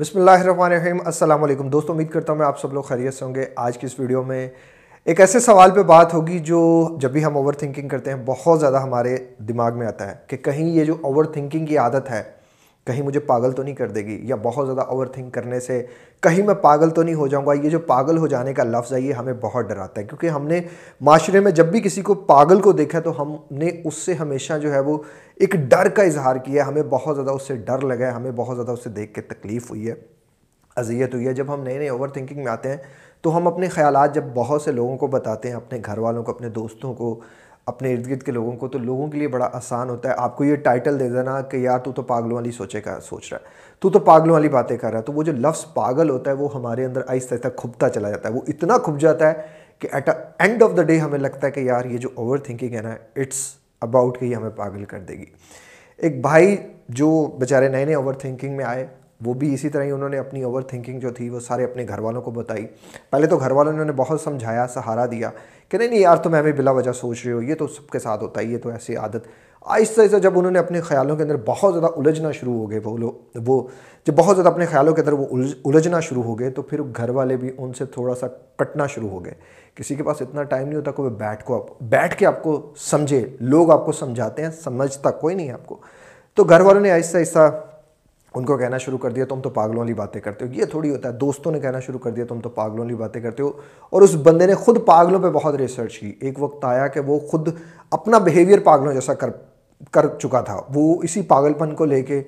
بسم اللہ الرحمن الرحیم، السلام علیکم۔ دوستوں امید کرتا ہوں میں آپ سب لوگ خیریت سے ہوں گے۔ آج کی اس ویڈیو میں ایک ایسے سوال پہ بات ہوگی جو جب بھی ہم اوور تھنکنگ کرتے ہیں، بہت زیادہ ہمارے دماغ میں آتا ہے کہ کہیں یہ جو اوور تھنکنگ کی عادت ہے کہیں مجھے پاگل تو نہیں کر دے گی یا بہت زیادہ اوور تھنک کرنے سے کہیں میں پاگل تو نہیں ہو جاؤں گا، یہ جو پاگل ہو جانے کا لفظ ہے، یہ ہمیں بہت ڈراتا ہے۔ کیونکہ ہم نے معاشرے میں جب بھی کسی کو پاگل کو دیکھا تو ہم نے اس سے ہمیشہ جو ہے وہ ایک ڈر کا اظہار کیا ہمیں بہت زیادہ اس سے ڈر لگا ہے، ہمیں بہت زیادہ اس سے دیکھ کے تکلیف ہوئی ہے، اذیت ہوئی ہے۔ جب ہم نئے نئے اوور تھنکنگ میں آتے ہیں تو ہم اپنے خیالات جب بہت سے لوگوں کو بتاتے ہیں، اپنے گھر والوں کو، اپنے دوستوں کو اپنے ارد گرد کے لوگوں کو، تو لوگوں کے لیے بڑا آسان ہوتا ہے۔ آپ کو یہ ٹائٹل دے دینا کہ یار تو تو پاگلوں والی سوچے کا سوچ رہا ہے۔ تو تو پاگلوں والی باتیں کر رہا ہے۔ تو وہ جو لفظ پاگل ہوتا ہے، وہ ہمارے اندر آہستہ آہستہ کھبتا چلا جاتا ہے۔ وہ اتنا کھب جاتا ہے کہ at a end of the day ہمیں لگتا ہے کہ یار یہ جو اوور تھنکنگ ہے نا اٹس اباؤٹ کہ یہ ہمیں پاگل کر دے گی۔ ایک بھائی جو بیچارے نئے نئے اوور تھنکنگ میں آئے وہ بھی اسی طرح ہی انہوں نے اپنی اوور تھنکنگ جو تھی وہ سارے اپنے گھر والوں کو بتائی۔ پہلے تو گھر والوں نے بہت سمجھایا، سہارا دیا کہ نہیں نہیں یار تو میں بلا وجہ سوچ رہی ہوں، یہ تو سب کے ساتھ ہوتا ہے، یہ تو ایسی عادت۔ آہستہ آہستہ جب انہوں نے اپنے خیالوں کے اندر بہت زیادہ الجھنا شروع ہو گئے، وہ لوگ، وہ جب بہت زیادہ اپنے خیالوں کے اندر وہ الجھنا شروع ہو گئے تو پھر گھر والے بھی ان سے تھوڑا سا کٹنا شروع ہو گئے۔ کسی کے پاس اتنا ٹائم نہیں ہوتا کہ وہ بیٹھ کو بیٹھ کے آپ کو سمجھے، لوگ آپ کو سمجھاتے ہیں، سمجھتا کوئی نہیں آپ کو۔ تو گھر والوں نے آہستہ آہستہ ان کو کہنا شروع کر دیا، تم تو پاگلوں والی باتیں کرتے ہو۔ یہ تھوڑی ہوتا ہے، دوستوں نے کہنا شروع کر دیا، تم تو پاگلوں والی باتیں کرتے ہو۔ اور اس بندے نے خود پاگلوں پہ بہت ریسرچ کی۔ ایک وقت آیا کہ وہ خود اپنا بیہیویئر پاگلوں جیسا کر کر چکا تھا۔ وہ اسی پاگل پن کو لے کے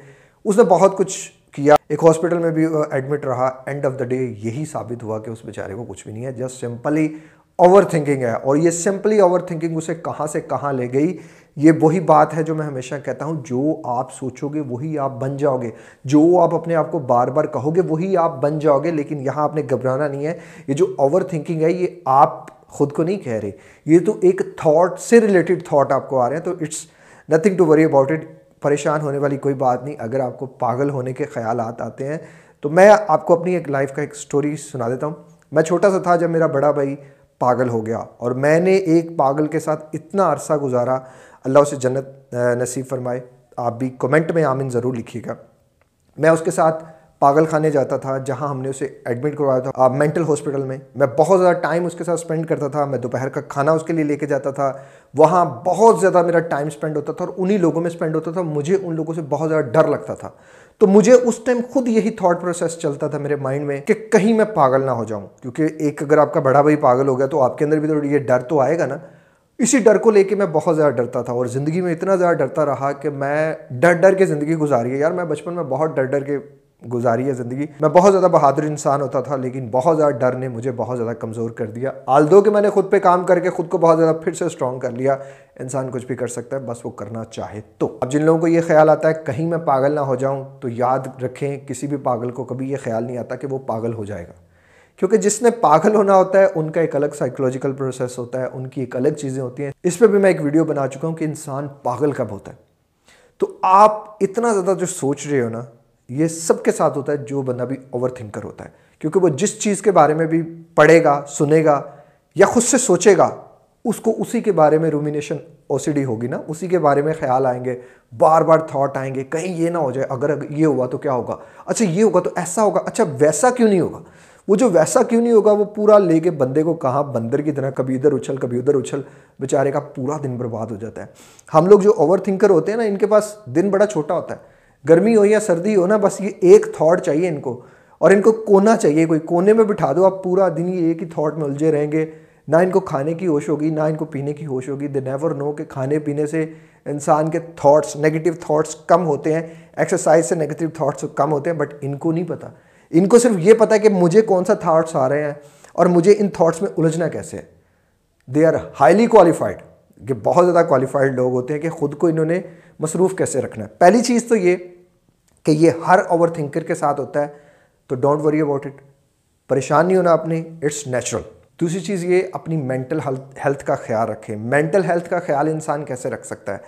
اس نے بہت کچھ کیا۔ ایک ہاسپٹل میں بھی ایڈمٹ رہا۔ اینڈ آف دا ڈے یہی ثابت ہوا کہ اس بیچارے کو کچھ بھی نہیں ہے۔ جسٹ سمپلی اوور تھنکنگ ہے۔ اور یہ سمپلی اوور تھنکنگ اسے کہاں سے کہاں لے گئی؟ یہ وہی بات ہے جو میں ہمیشہ کہتا ہوں، جو آپ سوچو گے وہی آپ بن جاؤ گے۔ جو آپ اپنے آپ کو بار بار کہو گے وہی آپ بن جاؤ گے، لیکن یہاں آپ نے گھبرانا نہیں ہے۔ یہ جو اوور تھنکنگ ہے، یہ آپ خود کو نہیں کہہ رہے۔ یہ تو ایک تھاٹ سے ریلیٹڈ تھاٹ آپ کو آ رہے ہیں، تو it's nothing to worry about it پریشان ہونے والی کوئی بات نہیں۔ اگر آپ کو پاگل ہونے کے خیالات آتے ہیں، تو میں آپ کو اپنی ایک لائف کا ایک سٹوری سنا دیتا ہوں۔ میں چھوٹا سا تھا جب میرا بڑا بھائی پاگل ہو گیا۔ اور میں نے ایک پاگل کے ساتھ اتنا عرصہ گزارا، اللہ اسے جنت نصیب فرمائے۔ آپ بھی کومنٹ میں آمین ضرور لکھیے گا۔ میں اس کے ساتھ پاگل خانے جاتا تھا، جہاں ہم نے اسے ایڈمٹ کروایا تھا۔ مینٹل ہاسپٹل میں میں بہت زیادہ ٹائم اس کے ساتھ اسپینڈ کرتا تھا۔ میں دوپہر کا کھانا اس کے لیے لے کے جاتا تھا۔ وہاں بہت زیادہ میرا ٹائم اسپینڈ ہوتا تھا اور انہی لوگوں میں اسپینڈ ہوتا تھا۔ مجھے ان لوگوں سے بہت زیادہ ڈر لگتا تھا۔ تو مجھے اس ٹائم خود یہی تھاٹ پروسیس چلتا تھا میرے مائنڈ میں کہ کہیں میں پاگل نہ ہو جاؤں۔ کیونکہ ایک اگر آپ کا بڑا بھائی پاگل ہو گیا تو آپ کے اندر بھی تو یہ ڈر تو آئے گا نا۔ اسی ڈر کو لے کے میں بہت زیادہ ڈرتا تھا اور زندگی میں اتنا زیادہ ڈرتا رہا کہ میں ڈر ڈر کے زندگی گزاری ہے۔ یار میں بچپن میں بہت ڈر ڈر کے گزاری ہے زندگی۔ میں بہت زیادہ بہادر انسان ہوتا تھا، لیکن بہت زیادہ ڈر نے مجھے بہت زیادہ کمزور کر دیا۔ آل دو کہ میں نے خود پہ کام کر کے خود کو بہت زیادہ پھر سے اسٹرانگ کر لیا، انسان کچھ بھی کر سکتا ہے، بس وہ کرنا چاہے تو۔ اب جن لوگوں کو یہ خیال آتا ہے، کہیں میں پاگل نہ ہو جاؤں، تو یاد رکھیں، کسی بھی پاگل کو کبھی یہ خیال نہیں آتا کہ وہ پاگل ہو جائے گا۔ کیونکہ جس نے پاگل ہونا ہوتا ہے، ان کا ایک الگ سائیکولوجیکل پروسیس ہوتا ہے، ان کی ایک الگ چیزیں ہوتی ہیں۔ اس پہ بھی میں ایک ویڈیو بنا چکا ہوں کہ انسان پاگل کب ہوتا ہے۔ تو آپ اتنا زیادہ جو سوچ رہے ہو نا یہ سب کے ساتھ ہوتا ہے جو بندہ بھی اوور تھنکر ہوتا ہے۔ کیونکہ وہ جس چیز کے بارے میں بھی پڑھے گا، سنے گا یا خود سے سوچے گا، اس کو اسی کے بارے میں رومینیشن او سی ڈی ہوگی نا۔ اسی کے بارے میں خیال آئیں گے، بار بار تھاٹ آئیں گے، کہیں یہ نہ ہو جائے، اگر یہ ہوا تو کیا ہوگا؟ اچھا یہ ہوگا تو ایسا ہوگا۔ اچھا ویسا کیوں نہیں ہوگا؟ وہ جو ویسا کیوں نہیں ہوگا، وہ پورا لے کے بندے کو کہاں بندر کی طرح، کبھی ادھر اچھل، کبھی ادھر اچھل، بیچارے کا پورا دن برباد ہو جاتا ہے۔ ہم لوگ جو اوور تھنکر ہوتے ہیں نا، ان کے پاس دن بڑا چھوٹا ہوتا ہے۔ گرمی ہو یا سردی ہو نا، بس یہ ایک تھاٹ چاہیے ان کو۔ اور ان کو کونا چاہیے، کوئی کونے میں بٹھا دو۔ آپ پورا دن یہ ایک ہی تھاٹ میں الجھے رہیں گے۔ نہ ان کو کھانے کی ہوش ہوگی، نہ ان کو پینے کی ہوش ہوگی۔ دے نیور نو کہ کھانے پینے سے انسان کے تھاٹس نگیٹیو تھاٹس کم ہوتے ہیں۔ ایکسرسائز سے نگیٹیو تھاٹس کم ہوتے ہیں بٹ ان کو نہیں پتہ ان کو صرف یہ پتہ ہے کہ مجھے کون سا تھاٹس آ رہے ہیں اور مجھے ان تھاٹس میں الجھنا کیسے ہے۔ دے آر ہائیلی کوالیفائڈ کہ بہت زیادہ کوالیفائڈ لوگ ہوتے ہیں کہ خود کو انہوں نے مصروف کیسے رکھنا ہے۔ پہلی چیز تو یہ کہ یہ ہر اوور تھنکر کے ساتھ ہوتا ہے، تو ڈونٹ وری اباؤٹ اٹ پریشان نہیں ہونا اپنی اٹس نیچرل دوسری چیز یہ، اپنی مینٹل ہیلتھ کا خیال رکھیں۔ مینٹل ہیلتھ کا خیال انسان کیسے رکھ سکتا ہے؟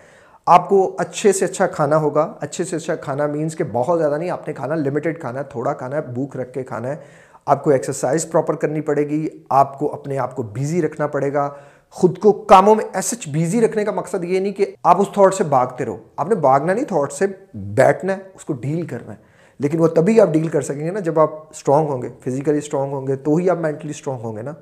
آپ کو اچھے سے اچھا کھانا ہوگا۔ اچھے سے اچھا کھانا مینس کہ بہت زیادہ نہیں، آپ نے کھانا لمیٹڈ کھانا ہے، تھوڑا کھانا ہے، بھوک رکھ کے کھانا ہے۔ آپ کو ایکسرسائز پراپر کرنی پڑے گی، آپ کو اپنے آپ کو بیزی رکھنا پڑے گا۔ خود کو کاموں میں ایسے بیزی رکھنے کا مقصد یہ نہیں کہ آپ اس تھاٹ سے بھاگتے رہو۔ آپ نے بھاگنا نہیں تھاٹ سے بیٹھنا ہے، اس کو ڈیل کرنا ہے۔ لیکن وہ تبھی آپ ڈیل کر سکیں گے نا جب آپ اسٹرانگ ہوں گے فزیکلی اسٹرانگ ہوں گے، تو ہی آپ مینٹلی اسٹرانگ ہوں گے نا۔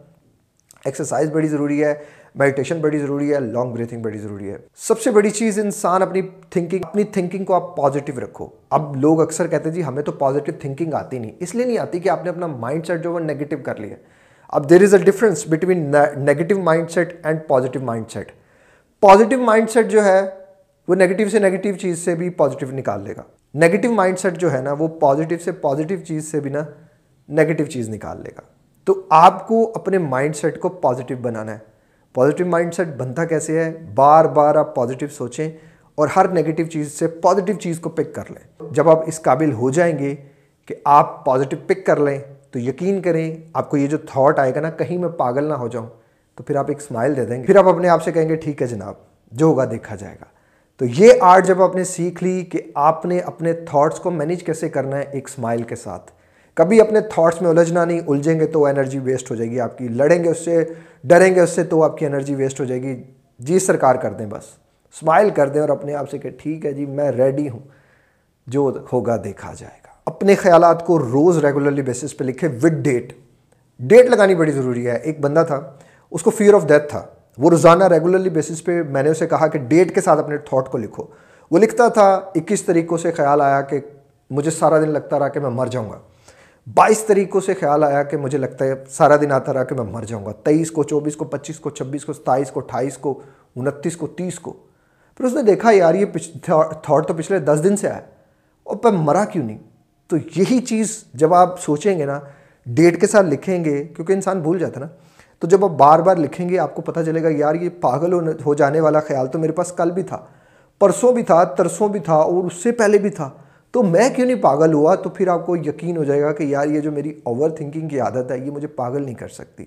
ایکسرسائز بڑی ضروری ہے میڈیٹیشن بڑی ضروری ہے لانگ بریتھنگ بڑی ضروری ہے۔ سب سے بڑی چیز انسان اپنی تھنکنگ اپنی تھنکنگ کو آپ پازیٹیو رکھو۔ اب لوگ اکثر کہتے ہیں جی ہمیں تو پازیٹیو تھنکنگ آتی نہیں، اس لیے نہیں آتی کہ آپ نے اپنا مائنڈ سیٹ جو وہ نیگیٹو کر لیا۔ اب there is a difference between negative mindset and positive mindset positive mindset جو ہے، وہ نیگیٹو سے نیگیٹو چیز سے بھی پازیٹیو نکال لے گا. نیگیٹو مائنڈ سیٹ جو ہے نا، وہ پازیٹیو سے پازیٹیو چیز سے بھی نا نیگیٹو چیز نکال لے گا. تو آپ کو اپنے مائنڈ سیٹ کو پازیٹیو بنانا ہے. پازیٹیو مائنڈ سیٹ بنتا کیسے ہے؟ بار بار آپ پازیٹیو سوچیں اور ہر نیگیٹو چیز سے پازیٹیو چیز کو پک کر لیں. جب آپ اس قابل ہو جائیں گے کہ آپ پازیٹیو پک کر لیں تو یقین کریں آپ کو یہ جو تھاٹ آئے گا نا، کہیں میں پاگل نہ ہو جاؤں۔ تو پھر آپ ایک سمائل دے دیں گے۔ پھر آپ اپنے آپ سے کہیں گے، ٹھیک ہے جناب، جو ہوگا دیکھا جائے گا۔ تو یہ آرٹ جب آپ نے سیکھ لی کہ آپ نے اپنے تھاٹس کو مینیج کیسے کرنا ہے ایک سمائل کے ساتھ۔ کبھی اپنے تھاٹس میں الجھنا نہیں، الجھیں گے تو انرجی ویسٹ ہو جائے گی، آپ کی لڑیں گے اس سے، ڈریں گے اس سے تو آپ کی انرجی ویسٹ ہو جائے گی۔ جی سرکار کر دیں بس۔ سمائل کر دیں اور اپنے آپ سے کہ ٹھیک ہے جی میں ریڈی ہوں۔ جو ہوگا دیکھا جائے گا۔ اپنے خیالات کو روز ریگولرلی بیسس پہ لکھے ود ڈیٹ ڈیٹ لگانی بڑی ضروری ہے. ایک بندہ تھا، اس کو فیئر آف ڈیتھ تھا. وہ روزانہ ریگولرلی بیسس پہ میں نے اسے کہا کہ ڈیٹ کے ساتھ اپنے تھاٹ کو لکھو. وہ لکھتا تھا، اکیس طریقوں سے خیال آیا کہ مجھے سارا دن لگتا رہا کہ میں مر جاؤں گا. بائیس طریقوں سے خیال آیا کہ مجھے لگتا ہے سارا دن آتا رہا کہ میں مر جاؤں گا. تیئیس کو، چوبیس کو، پچیس کو، چھبیس کو، ستائیس کو، اٹھائیس کو، انتیس کو، تیس کو. پھر اس نے دیکھا، یار، یہ تھاٹ تو پچھلے دس دن سے آیا اور پہ مرا کیوں نہیں؟ تو یہی چیز جب آپ سوچیں گے نا، ڈیٹ کے ساتھ لکھیں گے، کیونکہ انسان بھول جاتا نا۔ تو جب آپ بار بار لکھیں گے، آپ کو پتہ چلے گا، یار یہ پاگل ہو جانے والا خیال تو میرے پاس کل بھی تھا۔ پرسوں بھی تھا، ترسوں بھی تھا اور اس سے پہلے بھی تھا۔ تو میں کیوں نہیں پاگل ہوا؟ تو پھر آپ کو یقین ہو جائے گا کہ یار یہ جو میری اوور تھنکنگ کی عادت ہے، یہ مجھے پاگل نہیں کر سکتی۔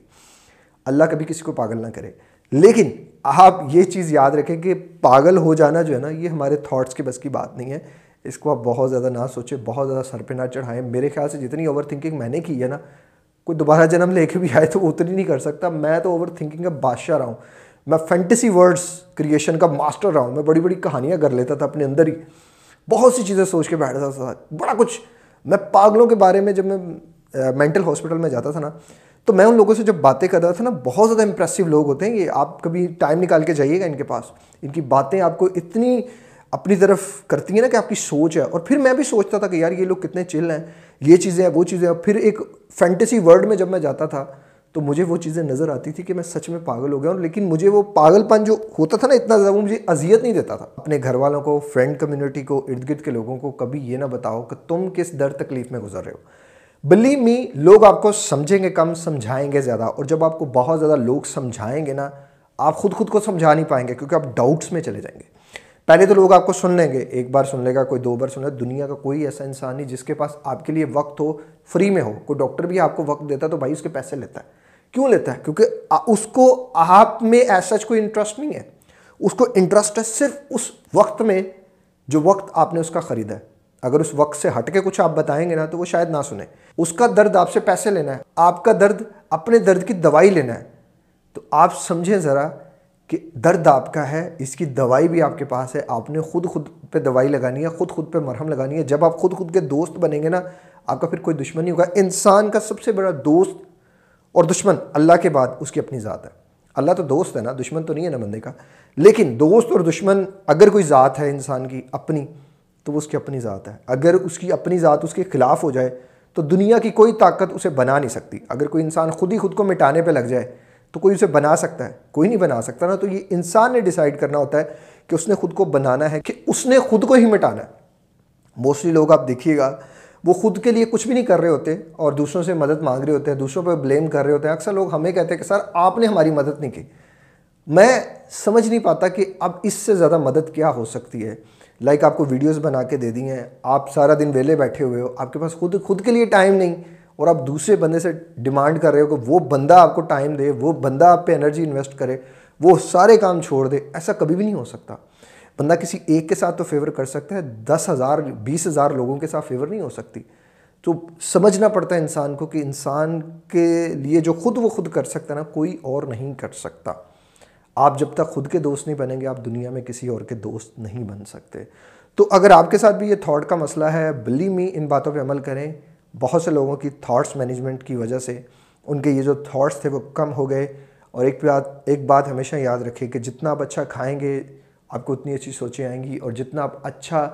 اللہ کبھی کسی کو پاگل نہ کرے۔ لیکن آپ یہ چیز یاد رکھیں کہ پاگل ہو جانا جو ہے نا، یہ ہمارے تھاٹس کے بس کی بات نہیں ہے۔ اس کو آپ بہت زیادہ نہ سوچیں، بہت زیادہ سر پہ نہ چڑھائیں۔ میرے خیال سے جتنی اوور تھنکنگ میں نے کی ہے نا، کوئی دوبارہ جنم لے کے بھی آئے تو وہ اتنی نہیں کر سکتا۔ میں تو اوور تھنکنگ کا بادشاہ رہا ہوں۔ میں فینٹیسی ورڈز کریشن کا ماسٹر رہا ہوں۔ میں بڑی بڑی کہانیاں کر لیتا تھا اپنے اندر ہی۔ بہت سی چیزیں سوچ کے بیٹھتا تھا۔ بڑا کچھ۔ میں پاگلوں کے بارے میں جب میں مینٹل ہاسپٹل میں جاتا تھا نا، تو میں ان لوگوں سے جب باتیں کرتا تھا نا، بہت زیادہ امپریسو لوگ ہوتے ہیں۔ یہ آپ کبھی ٹائم نکال کے جائیے گا ان کے پاس۔ ان کی باتیں آپ کو اتنی اپنی طرف کرتی ہیں نا کہ آپ کی سوچ ہے۔ اور پھر میں بھی سوچتا تھا کہ یار یہ لوگ کتنے چل ہیں، یہ چیزیں ہیں، وہ چیزیں ہیں۔ پھر ایک فینٹیسی ورلڈ میں جب میں جاتا تھا، تو مجھے وہ چیزیں نظر آتی تھی کہ میں سچ میں پاگل ہو گیا ہوں۔ لیکن مجھے وہ پاگل پن جو ہوتا تھا نا اتنا زیادہ، وہ مجھے اذیت نہیں دیتا تھا۔ اپنے گھر والوں کو فرینڈ کمیونٹی کو، ارد گرد کے لوگوں کو کبھی یہ نہ بتاؤ کہ تم کس در تکلیف میں گزر رہے ہو۔ بلی می لوگ آپ کو سمجھیں گے کم، سمجھائیں گے زیادہ۔ اور جب آپ کو بہت زیادہ لوگ سمجھائیں گے نا، آپ خود خود کو سمجھا نہیں پائیں گے کیونکہ آپ ڈاؤٹس میں چلے جائیں گے۔ پہلے تو لوگ آپ کو سن لیں گے، ایک بار سن لے گا، کوئی دو بار سن لے گا، دنیا کا کوئی ایسا انسان نہیں جس کے پاس آپ کے لیے وقت ہو، فری میں ہو۔ کوئی ڈاکٹر بھی آپ کو وقت دیتا ہے تو بھائی اس کے پیسے لیتا ہے۔ کیوں لیتا ہے؟ کیونکہ اس کو آپ میں ایسا کوئی انٹرسٹ نہیں ہے۔ اس کو انٹرسٹ ہے صرف اس وقت میں جو وقت آپ نے اس کا خریدا ہے۔ اگر اس وقت سے ہٹ کے کچھ آپ بتائیں گے نا تو وہ شاید نہ سنیں۔ اس کا درد آپ سے پیسے لینا ہے۔ آپ کا درد اپنے درد کی دوائی لینا ہے۔ تو آپ سمجھیں ذرا کہ درد آپ کا ہے، اس کی دوائی بھی آپ کے پاس ہے، آپ نے خود خود پہ دوائی لگانی ہے، خود خود پہ مرہم لگانی ہے۔ جب آپ خود خود کے دوست بنیں گے نا، آپ کا پھر کوئی دشمن نہیں ہوگا۔ انسان کا سب سے بڑا دوست اور دشمن اللہ کے بعد اس کی اپنی ذات ہے۔ اللہ تو دوست ہے نا، دشمن تو نہیں ہے نا بندے کا۔ لیکن دوست اور دشمن اگر کوئی ذات ہے انسان کی اپنی، تو وہ اس کی اپنی ذات ہے۔ اگر اس کی اپنی ذات اس کے خلاف ہو جائے، تو دنیا کی کوئی طاقت اسے بنا نہیں سکتی۔ اگر کوئی انسان خود ہی خود کو مٹانے پہ لگ جائے تو کوئی اسے بنا سکتا ہے۔ کوئی نہیں بنا سکتا نا، تو یہ انسان نے ڈیسائیڈ کرنا ہوتا ہے کہ اس نے خود کو بنانا ہے، کہ اس نے خود کو ہی مٹانا ہے۔ موسٹلی لوگ آپ دیکھیے گا، وہ خود کے لیے کچھ بھی نہیں کر رہے ہوتے اور دوسروں سے مدد مانگ رہے ہوتے ہیں، دوسروں پہ بلیم کر رہے ہوتے ہیں۔ اکثر لوگ ہمیں کہتے ہیں کہ سر، آپ نے ہماری مدد نہیں کی۔ میں سمجھ نہیں پاتا کہ اب اس سے زیادہ مدد کیا ہو سکتی ہے۔ لائک آپ کو ویڈیوز بنا کے دے دی ہیں، آپ سارا دن ویلے بیٹھے ہوئے ہو، آپ کے پاس خود خود کے لیے ٹائم نہیں۔ اور آپ دوسرے بندے سے ڈیمانڈ کر رہے ہو کہ وہ بندہ آپ کو ٹائم دے، وہ بندہ آپ پہ انرجی انویسٹ کرے، وہ سارے کام چھوڑ دے، ایسا کبھی بھی نہیں ہو سکتا۔ بندہ کسی ایک کے ساتھ تو فیور کر سکتا ہے، دس ہزار، بیس ہزار لوگوں کے ساتھ فیور نہیں ہو سکتی۔ تو سمجھنا پڑتا ہے انسان کو کہ انسان کے لیے جو خود وہ خود کر سکتا ہے نا، کوئی اور نہیں کر سکتا۔ آپ جب تک خود کے دوست نہیں بنیں گے، آپ دنیا میں کسی اور کے دوست نہیں بن سکتے۔ تو اگر آپ کے ساتھ بھی یہ تھاٹ کا مسئلہ ہے بلی می ان باتوں پہ عمل کریں۔ بہت سے لوگوں کی تھاٹس مینجمنٹ کی وجہ سے ان کے یہ جو تھاٹس تھے وہ کم ہو گئے اور ایک بات ایک بات ہمیشہ یاد رکھیں کہ جتنا آپ اچھا کھائیں گے، آپ کو اتنی اچھی سوچیں آئیں گی اور جتنا آپ اچھا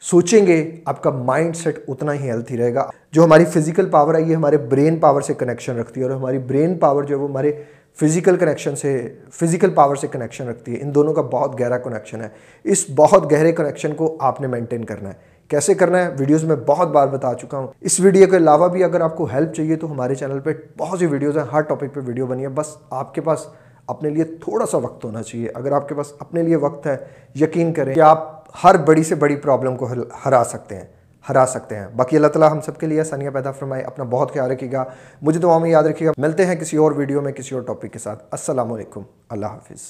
سوچیں گے، آپ کا مائنڈ سیٹ اتنا ہی ہیلتھی رہے گا۔ جو ہماری فزیکل پاور ہے، یہ ہمارے برین پاور سے کنیکشن رکھتی ہے اور ہماری برین پاور جو ہے وہ ہمارے فزیکل کنیکشن سے فزیکل پاور سے کنیکشن رکھتی ہے۔ ان دونوں کا بہت گہرا کنیکشن ہے۔ اس بہت گہرے کنیکشن کو آپ نے مینٹین کرنا ہے۔ کیسے کرنا ہے ویڈیوز میں بہت بار بتا چکا ہوں۔ اس ویڈیو کے علاوہ بھی اگر آپ کو ہیلپ چاہیے تو ہمارے چینل پہ بہت سی ویڈیوز ہیں۔ ہر ٹاپک پہ ویڈیو بنی ہے۔ بس آپ کے پاس اپنے لیے تھوڑا سا وقت ہونا چاہیے۔ اگر آپ کے پاس اپنے لیے وقت ہے، یقین کریں کہ آپ ہر بڑی سے بڑی پرابلم کو ہرا سکتے ہیں۔ ہرا سکتے ہیں۔ باقی اللہ تعالیٰ ہم سب کے لیے ثانیہ پیدا فرمائے۔ اپنا بہت خیال رکھیے گا۔ مجھے دعا میں یاد رکھیے گا۔ ملتے ہیں کسی اور ویڈیو میں کسی اور ٹاپک کے ساتھ۔ السلام علیکم۔ اللہ حافظ۔